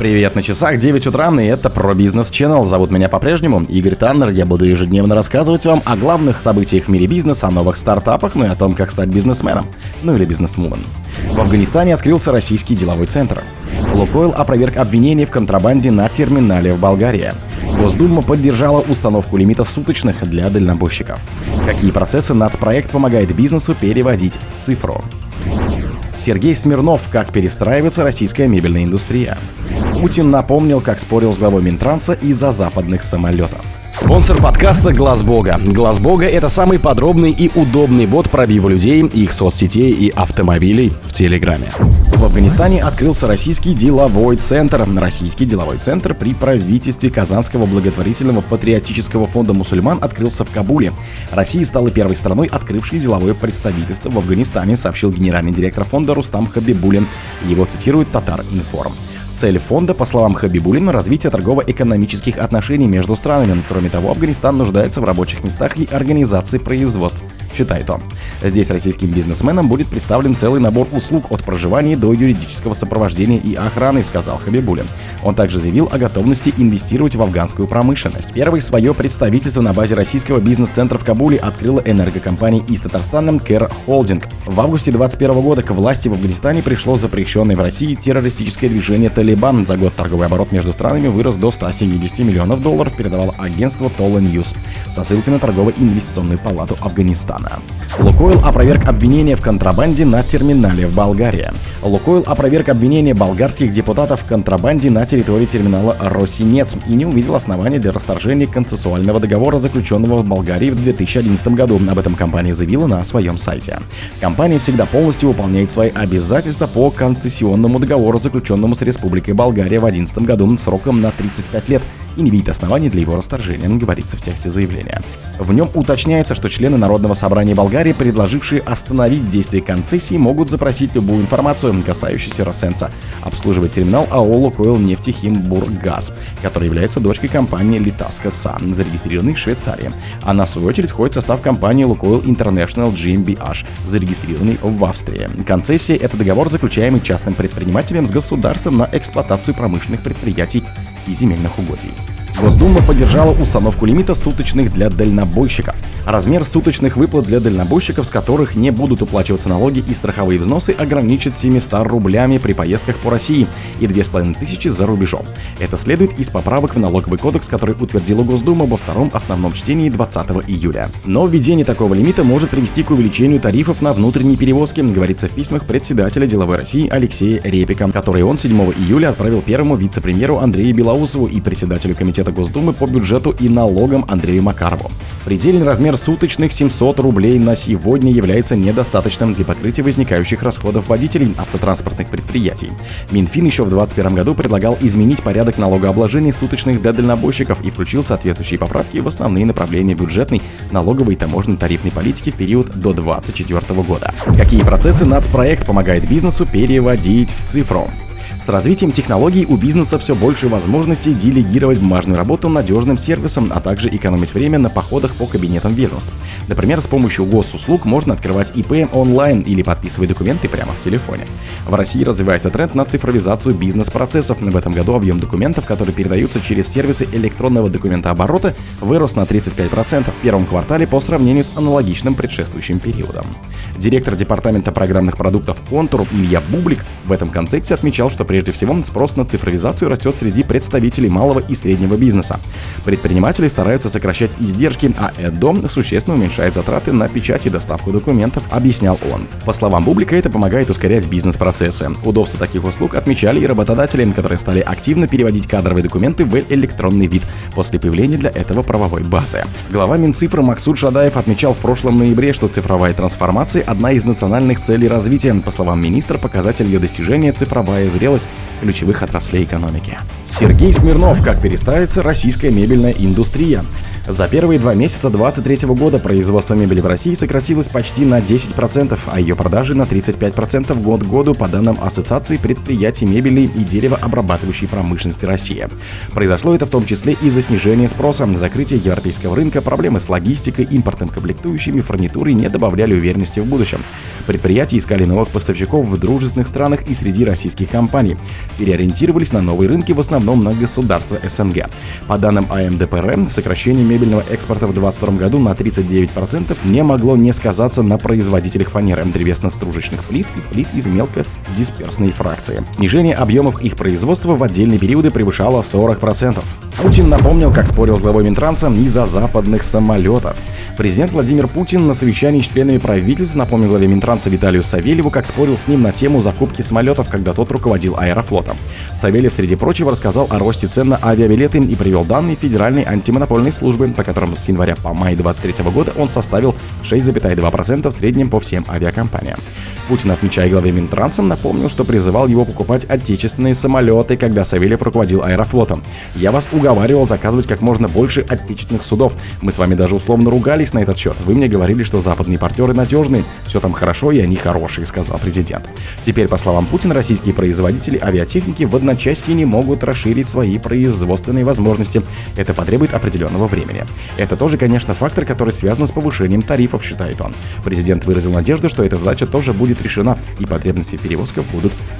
Привет на часах, 9 утра, и это про бизнес Channel. Зовут меня по-прежнему Игорь Таннер. Я буду ежедневно рассказывать вам о главных событиях в мире бизнеса, о новых стартапах, ну и о том, как стать бизнесменом, ну или бизнесвумен. В Афганистане открылся российский деловой центр. Лукойл опроверг обвинения в контрабанде на терминале в Болгарии. Госдума поддержала установку лимитов суточных для дальнобойщиков. Какие процессы нацпроект помогает бизнесу переводить в цифру? Сергей Смирнов, как перестраивается российская мебельная индустрия. Путин напомнил, как спорил с главой Минтранса из-за западных самолетов. Спонсор подкаста Глаз Бога. Глаз Бога это самый подробный и удобный бот пробива людей, их соцсетей и автомобилей в Телеграме. В Афганистане открылся российский деловой центр. Российский деловой центр при правительстве Казанского благотворительного патриотического фонда мусульман открылся в Кабуле. Россия стала первой страной, открывшей деловое представительство в Афганистане, сообщил генеральный директор фонда Рустам Хабибулин. Его цитирует Татар Информ. Цель фонда, по словам Хабибулина, развитие торгово-экономических отношений между странами. Кроме того, Афганистан нуждается в рабочих местах и организации производств считает он. Здесь российским бизнесменам будет представлен целый набор услуг от проживания до юридического сопровождения и охраны, сказал Хабибулин. Он также заявил о готовности инвестировать в афганскую промышленность. Первый свое представительство на базе российского бизнес-центра в Кабуле открыла энергокомпания из Татарстана Кэр Холдинг. В августе 2021 года к власти в Афганистане пришло запрещенное в России террористическое движение «Талибан». За год торговый оборот между странами вырос до 170 миллионов долларов, передавало агентство Tolo News со ссылкой на торгово-инвестиционную палату Афганистана страна. Лукойл опроверг обвинения в контрабанде на терминале в Болгарии. Лукойл опроверг обвинения болгарских депутатов в контрабанде на территории терминала Росенец и не увидел оснований для расторжения концессуального договора, заключенного в Болгарии в 2011 году. Об этом компания заявила на своем сайте. Компания всегда полностью выполняет свои обязательства по концессионному договору, заключенному с Республикой Болгария в 2011 году сроком на 35 лет и не видит оснований для его расторжения, говорится в тексте заявления. В нем уточняется, что члены Народного собрания Болгарии, предложившие остановить действие концессии, могут запросить любую информацию, касающуюся Росенса, обслуживать терминал АО «Лукойл Нефтехимбургаз», который является дочкой компании Литаска Сан, зарегистрированной в Швейцарии. Она, в свою очередь, входит в состав компании Лукойл International GmbH, зарегистрированной в Австрии. Концессия – это договор, заключаемый частным предпринимателем с государством на эксплуатацию промышленных предприятий и земельных угодий. Госдума поддержала установку лимита суточных для дальнобойщиков. Размер суточных выплат для дальнобойщиков, с которых не будут уплачиваться налоги и страховые взносы, ограничит 700 рублями при поездках по России и 2500 за рубежом. Это следует из поправок в налоговый кодекс, который утвердила Госдума во втором основном чтении 20 июля. Но введение такого лимита может привести к увеличению тарифов на внутренние перевозки, говорится в письмах председателя деловой России Алексея Репика, который он 7 июля отправил первому вице-премьеру Андрею Белоусову и председателю комитета Комитета Госдумы по бюджету и налогам Андрею Макарову. Предельный размер суточных 700 рублей на сегодня является недостаточным для покрытия возникающих расходов водителей автотранспортных предприятий. Минфин еще в 2021 году предлагал изменить порядок налогообложения суточных для дальнобойщиков и включил соответствующие поправки в основные направления бюджетной, налоговой и таможенной тарифной политики в период до 2024 года. Какие процессы нацпроект помогает бизнесу переводить в цифру? С развитием технологий у бизнеса все больше возможностей делегировать бумажную работу надежным сервисом, а также экономить время на походах по кабинетам ведомств. Например, с помощью госуслуг можно открывать ИП онлайн или подписывать документы прямо в телефоне. В России развивается тренд на цифровизацию бизнес-процессов. В этом году объем документов, которые передаются через сервисы электронного документооборота, вырос на 35% в первом квартале по сравнению с аналогичным предшествующим периодом. Директор департамента программных продуктов «Контур» Илья Бублик в этом контексте отмечал, что прежде всего спрос на цифровизацию растет среди представителей малого и среднего бизнеса. Предприниматели стараются сокращать издержки, а ЭДО существенно уменьшает затраты на печать и доставку документов, объяснял он. По словам Бублика, это помогает ускорять бизнес-процессы. Удобство таких услуг отмечали и работодатели, которые стали активно переводить кадровые документы в электронный вид после появления для этого правовой базы. Глава Минцифры Максут Шадаев отмечал в прошлом ноябре, что цифровая трансформация одна из национальных целей развития. По словам министра, показатель ее достижения – цифровая зрелость ключевых отраслей экономики. Сергей Смирнов. Как переставится российская мебельная индустрия? За первые два месяца 2023 года производство мебели в России сократилось почти на 10%, а ее продажи на 35% год к году по данным Ассоциации предприятий мебели и деревообрабатывающей промышленности России. Произошло это в том числе из-за снижения спроса, закрытия европейского рынка, проблемы с логистикой, импортом комплектующими, фурнитурой не добавляли уверенности в будущем. Предприятия искали новых поставщиков в дружественных странах и среди российских компаний. Переориентировались на новые рынки, в основном на государства СНГ. По данным АМДПР, сокращение мебельного экспорта в 2022 году на 39% не могло не сказаться на производителях фанеры, древесно-стружечных плит и плит из мелкодисперсной фракции. Снижение объемов их производства в отдельные периоды превышало 40%. Путин напомнил, как спорил с главой Минтранса из-за западных самолетов. Президент Владимир Путин на совещании с членами правительства напомнил главе Минтранса Виталию Савельеву, как спорил с ним на тему закупки самолетов, когда тот руководил аэрофлотом. Савельев, среди прочего, рассказал о росте цен на авиабилеты и привел данные Федеральной антимонопольной службы, по которым с января по май 2023 года он составил 6,2% в среднем по всем авиакомпаниям. Путин, отмечая главе Минтранса, напомнил, что призывал его покупать отечественные самолеты, когда Савельев руководил аэрофлотом. «Я вас уговаривал заказывать как можно больше отечественных судов. Мы с вами даже условно ругались на этот счет. Вы мне говорили, что западные партнеры надежные, все там хорошо и они хорошие», — сказал президент. Теперь, по словам Путина, российские производители авиатехники в одночасье не могут расширить свои производственные возможности. Это потребует определенного времени. Это тоже, конечно, фактор, который связан с повышением тарифов, считает он. Президент выразил надежду, что эта задача тоже будет решена и потребности перевозков будут